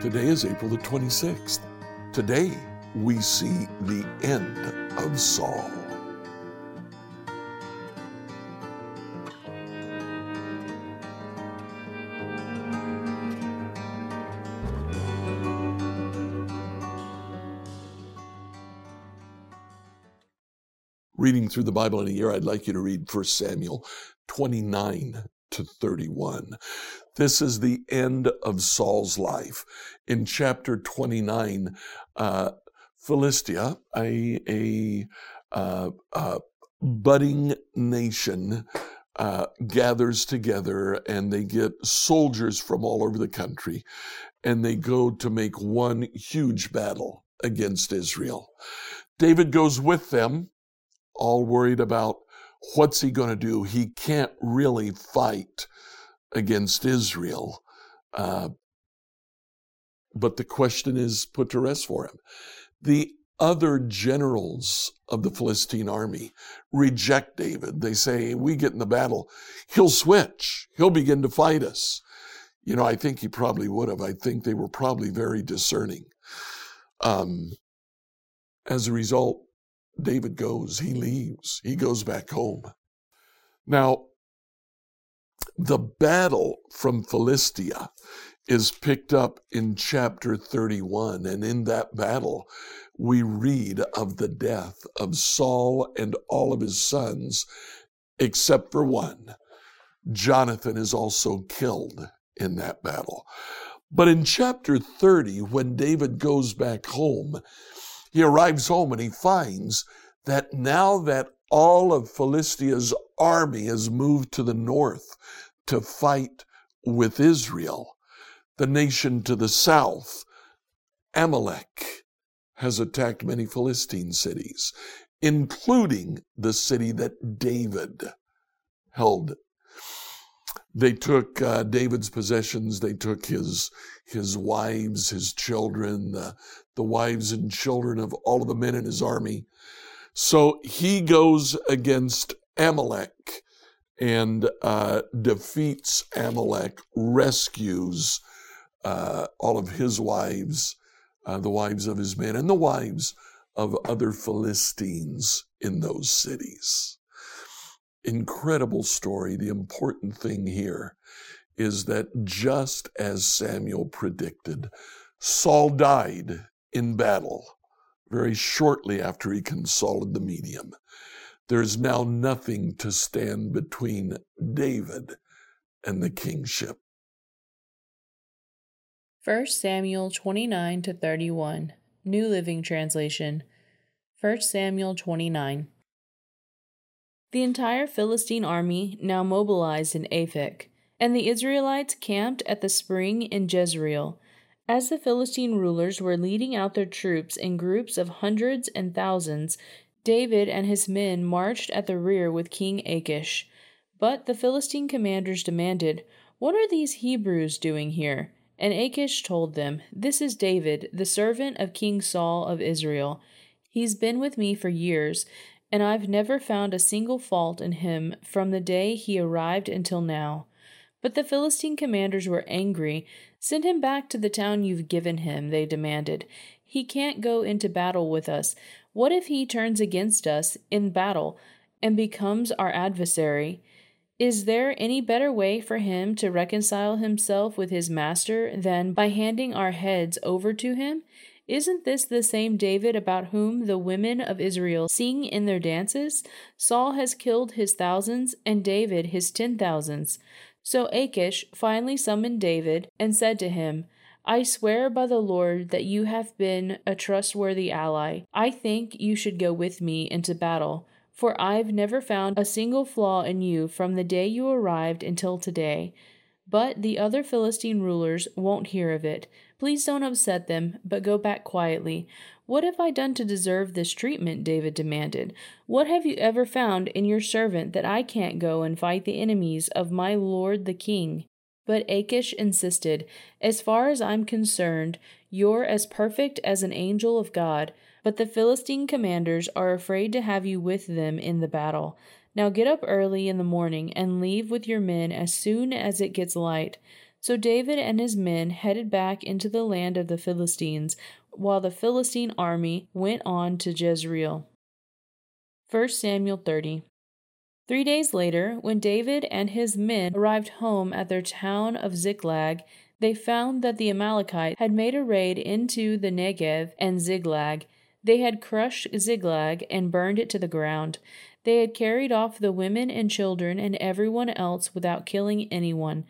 Today is April the 26th. Today we see the end of Saul. Reading through the Bible in a year, I'd like you to read 1 Samuel 29 to 31. This is the end of Saul's life. In chapter 29, uh, Philistia, a, a uh, uh, budding nation, uh, gathers together and they get soldiers from all over the country and they go to make one huge battle against Israel. David goes with them, all worried about what's he going to do? He can't really fight against Israel. Uh, but the question is put to rest for him. The other generals of the Philistine army reject David. They say, We get in the battle, he'll switch, he'll begin to fight us. You know, I think he probably would have. I think they were probably very discerning. Um, as a result, David goes, he leaves, he goes back home. Now, the battle from Philistia is picked up in chapter 31, and in that battle, we read of the death of Saul and all of his sons, except for one. Jonathan is also killed in that battle. But in chapter 30, when David goes back home, he arrives home and he finds that now that all of Philistia's army has moved to the north to fight with Israel, the nation to the south, Amalek, has attacked many Philistine cities, including the city that David held. They took uh, David's possessions. They took his his wives, his children, the, the wives and children of all of the men in his army. So he goes against Amalek and uh, defeats Amalek, rescues uh, all of his wives, uh, the wives of his men, and the wives of other Philistines in those cities. Incredible story. The important thing here is that just as Samuel predicted, Saul died in battle very shortly after he consulted the medium. There's now nothing to stand between David and the kingship. 1 Samuel 29 to 31, New Living Translation. 1 Samuel 29. The entire Philistine army now mobilized in Aphek, and the Israelites camped at the spring in Jezreel. As the Philistine rulers were leading out their troops in groups of hundreds and thousands, David and his men marched at the rear with King Achish. But the Philistine commanders demanded, What are these Hebrews doing here? And Achish told them, This is David, the servant of King Saul of Israel. He's been with me for years, and I've never found a single fault in him from the day he arrived until now. But the Philistine commanders were angry. Send him back to the town you've given him, they demanded. He can't go into battle with us. What if he turns against us in battle and becomes our adversary? Is there any better way for him to reconcile himself with his master than by handing our heads over to him? Isn't this the same David about whom the women of Israel sing in their dances? Saul has killed his thousands, and David his ten thousands. So Achish finally summoned David and said to him, I swear by the Lord that you have been a trustworthy ally. I think you should go with me into battle for I've never found a single flaw in you from the day you arrived until today. But the other Philistine rulers won't hear of it. Please don't upset them, but go back quietly. What have I done to deserve this treatment? David demanded. What have you ever found in your servant that I can't go and fight the enemies of my lord the king? But Achish insisted, As far as I'm concerned, you're as perfect as an angel of God. But the Philistine commanders are afraid to have you with them in the battle. Now get up early in the morning and leave with your men as soon as it gets light. So David and his men headed back into the land of the Philistines, while the Philistine army went on to Jezreel. 1 Samuel 30. Three days later, when David and his men arrived home at their town of Ziklag, they found that the Amalekites had made a raid into the Negev and Ziklag. They had crushed Ziklag and burned it to the ground. They had carried off the women and children and everyone else without killing anyone.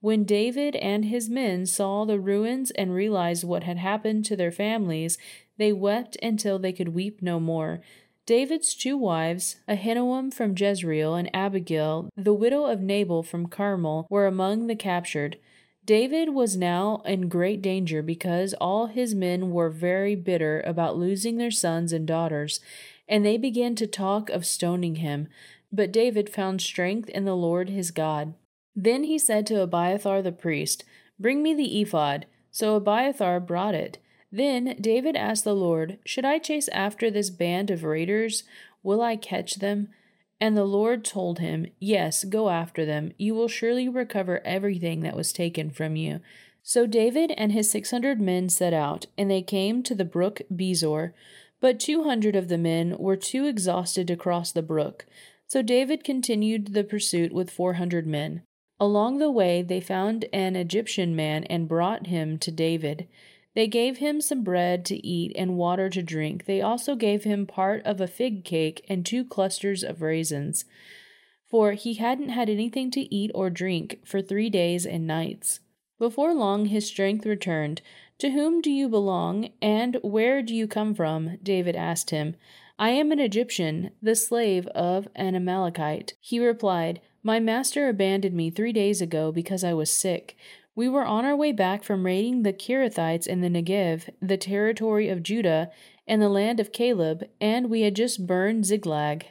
When David and his men saw the ruins and realized what had happened to their families, they wept until they could weep no more. David's two wives, Ahinoam from Jezreel and Abigail, the widow of Nabal from Carmel, were among the captured. David was now in great danger because all his men were very bitter about losing their sons and daughters, and they began to talk of stoning him. But David found strength in the Lord his God. Then he said to Abiathar the priest, Bring me the ephod. So Abiathar brought it. Then David asked the Lord, Should I chase after this band of raiders? Will I catch them? And the Lord told him, Yes, go after them. You will surely recover everything that was taken from you. So David and his six hundred men set out, and they came to the brook Besor. But two hundred of the men were too exhausted to cross the brook. So David continued the pursuit with four hundred men. Along the way they found an Egyptian man and brought him to David. They gave him some bread to eat and water to drink. They also gave him part of a fig cake and two clusters of raisins, for he hadn't had anything to eat or drink for three days and nights. Before long his strength returned. To whom do you belong, and where do you come from? David asked him. I am an Egyptian, the slave of an Amalekite. He replied, My master abandoned me three days ago because I was sick. We were on our way back from raiding the Kerethites in the Negev, the territory of Judah, and the land of Caleb, and we had just burned Ziklag.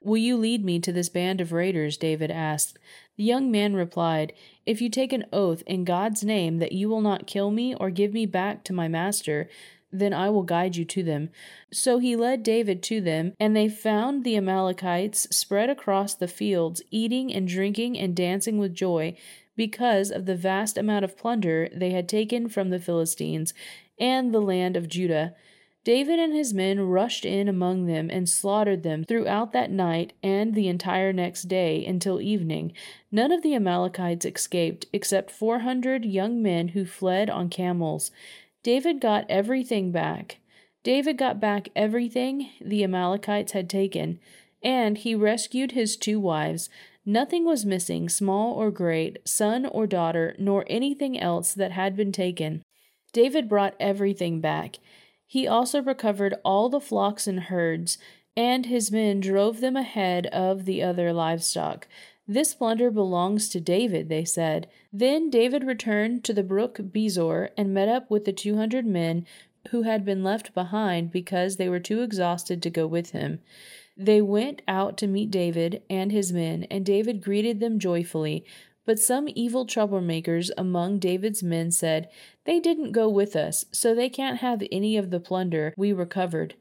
Will you lead me to this band of raiders? David asked. The young man replied, If you take an oath in God's name that you will not kill me or give me back to my master, then I will guide you to them. So he led David to them, and they found the Amalekites spread across the fields, eating and drinking and dancing with joy because of the vast amount of plunder they had taken from the Philistines and the land of Judah. David and his men rushed in among them and slaughtered them throughout that night and the entire next day until evening. None of the Amalekites escaped except four hundred young men who fled on camels. David got everything back. David got back everything the Amalekites had taken, and he rescued his two wives. Nothing was missing, small or great, son or daughter, nor anything else that had been taken. David brought everything back. He also recovered all the flocks and herds, and his men drove them ahead of the other livestock. This plunder belongs to David, they said. Then David returned to the brook Besor and met up with the two hundred men who had been left behind because they were too exhausted to go with him. They went out to meet David and his men, and David greeted them joyfully. But some evil troublemakers among David's men said, They didn't go with us, so they can't have any of the plunder we recovered.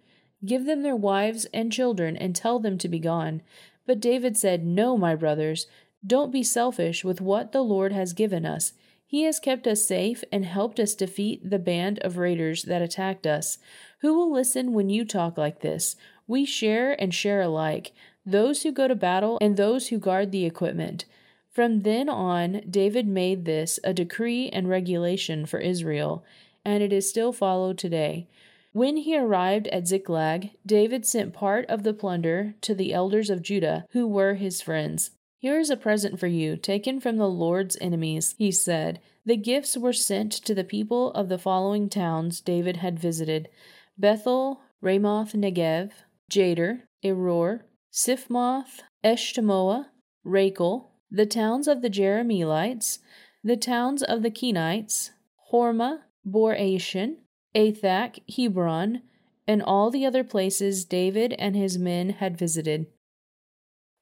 Give them their wives and children, and tell them to be gone. But David said, No, my brothers, don't be selfish with what the Lord has given us. He has kept us safe and helped us defeat the band of raiders that attacked us. Who will listen when you talk like this? We share and share alike, those who go to battle and those who guard the equipment. From then on, David made this a decree and regulation for Israel, and it is still followed today. When he arrived at Ziklag, David sent part of the plunder to the elders of Judah, who were his friends. Here is a present for you, taken from the Lord's enemies, he said. The gifts were sent to the people of the following towns David had visited Bethel, Ramoth Negev, Jattir, Aroer, Siphmoth, Eshtemoa, Racal, the towns of the Jerahmeelites, the towns of the Kenites, Hormah, Bor Athach, Hebron, and all the other places David and his men had visited.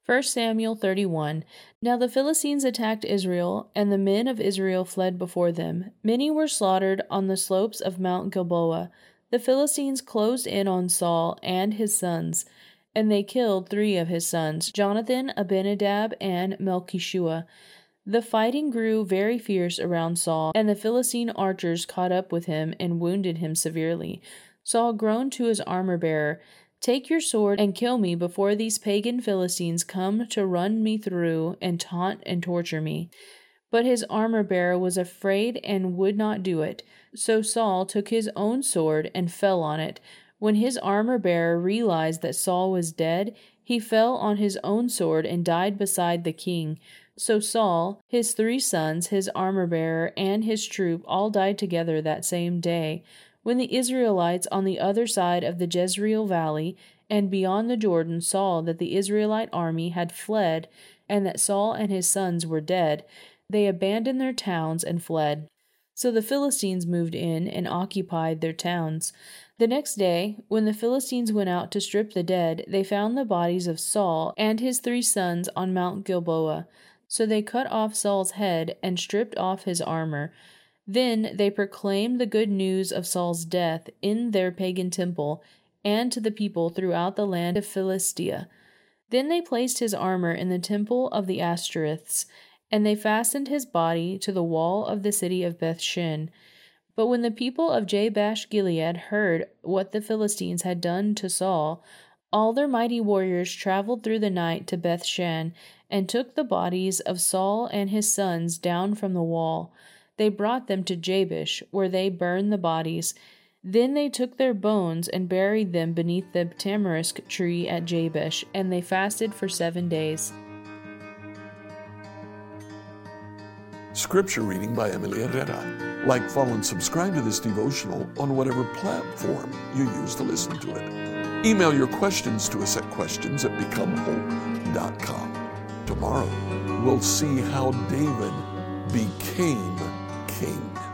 1 Samuel 31 Now the Philistines attacked Israel, and the men of Israel fled before them. Many were slaughtered on the slopes of Mount Gilboa. The Philistines closed in on Saul and his sons, and they killed three of his sons, Jonathan, Abinadab, and Melchishua. The fighting grew very fierce around Saul, and the Philistine archers caught up with him and wounded him severely. Saul groaned to his armor bearer, Take your sword and kill me before these pagan Philistines come to run me through and taunt and torture me. But his armor bearer was afraid and would not do it. So Saul took his own sword and fell on it. When his armor bearer realized that Saul was dead, he fell on his own sword and died beside the king. So Saul, his three sons, his armor bearer, and his troop all died together that same day. When the Israelites on the other side of the Jezreel valley and beyond the Jordan saw that the Israelite army had fled and that Saul and his sons were dead, they abandoned their towns and fled. So the Philistines moved in and occupied their towns. The next day, when the Philistines went out to strip the dead, they found the bodies of Saul and his three sons on Mount Gilboa. So they cut off Saul's head and stripped off his armor. Then they proclaimed the good news of Saul's death in their pagan temple and to the people throughout the land of Philistia. Then they placed his armor in the temple of the Ashtoreths, and they fastened his body to the wall of the city of Bethshan. But when the people of Jabesh Gilead heard what the Philistines had done to Saul, all their mighty warriors traveled through the night to Bethshan and took the bodies of Saul and his sons down from the wall. They brought them to Jabesh, where they burned the bodies. Then they took their bones and buried them beneath the tamarisk tree at Jabesh, and they fasted for seven days. Scripture reading by Emily Herrera. Like, follow, and subscribe to this devotional on whatever platform you use to listen to it. Email your questions to us at questions at becomehope.com. Tomorrow, we'll see how David became king.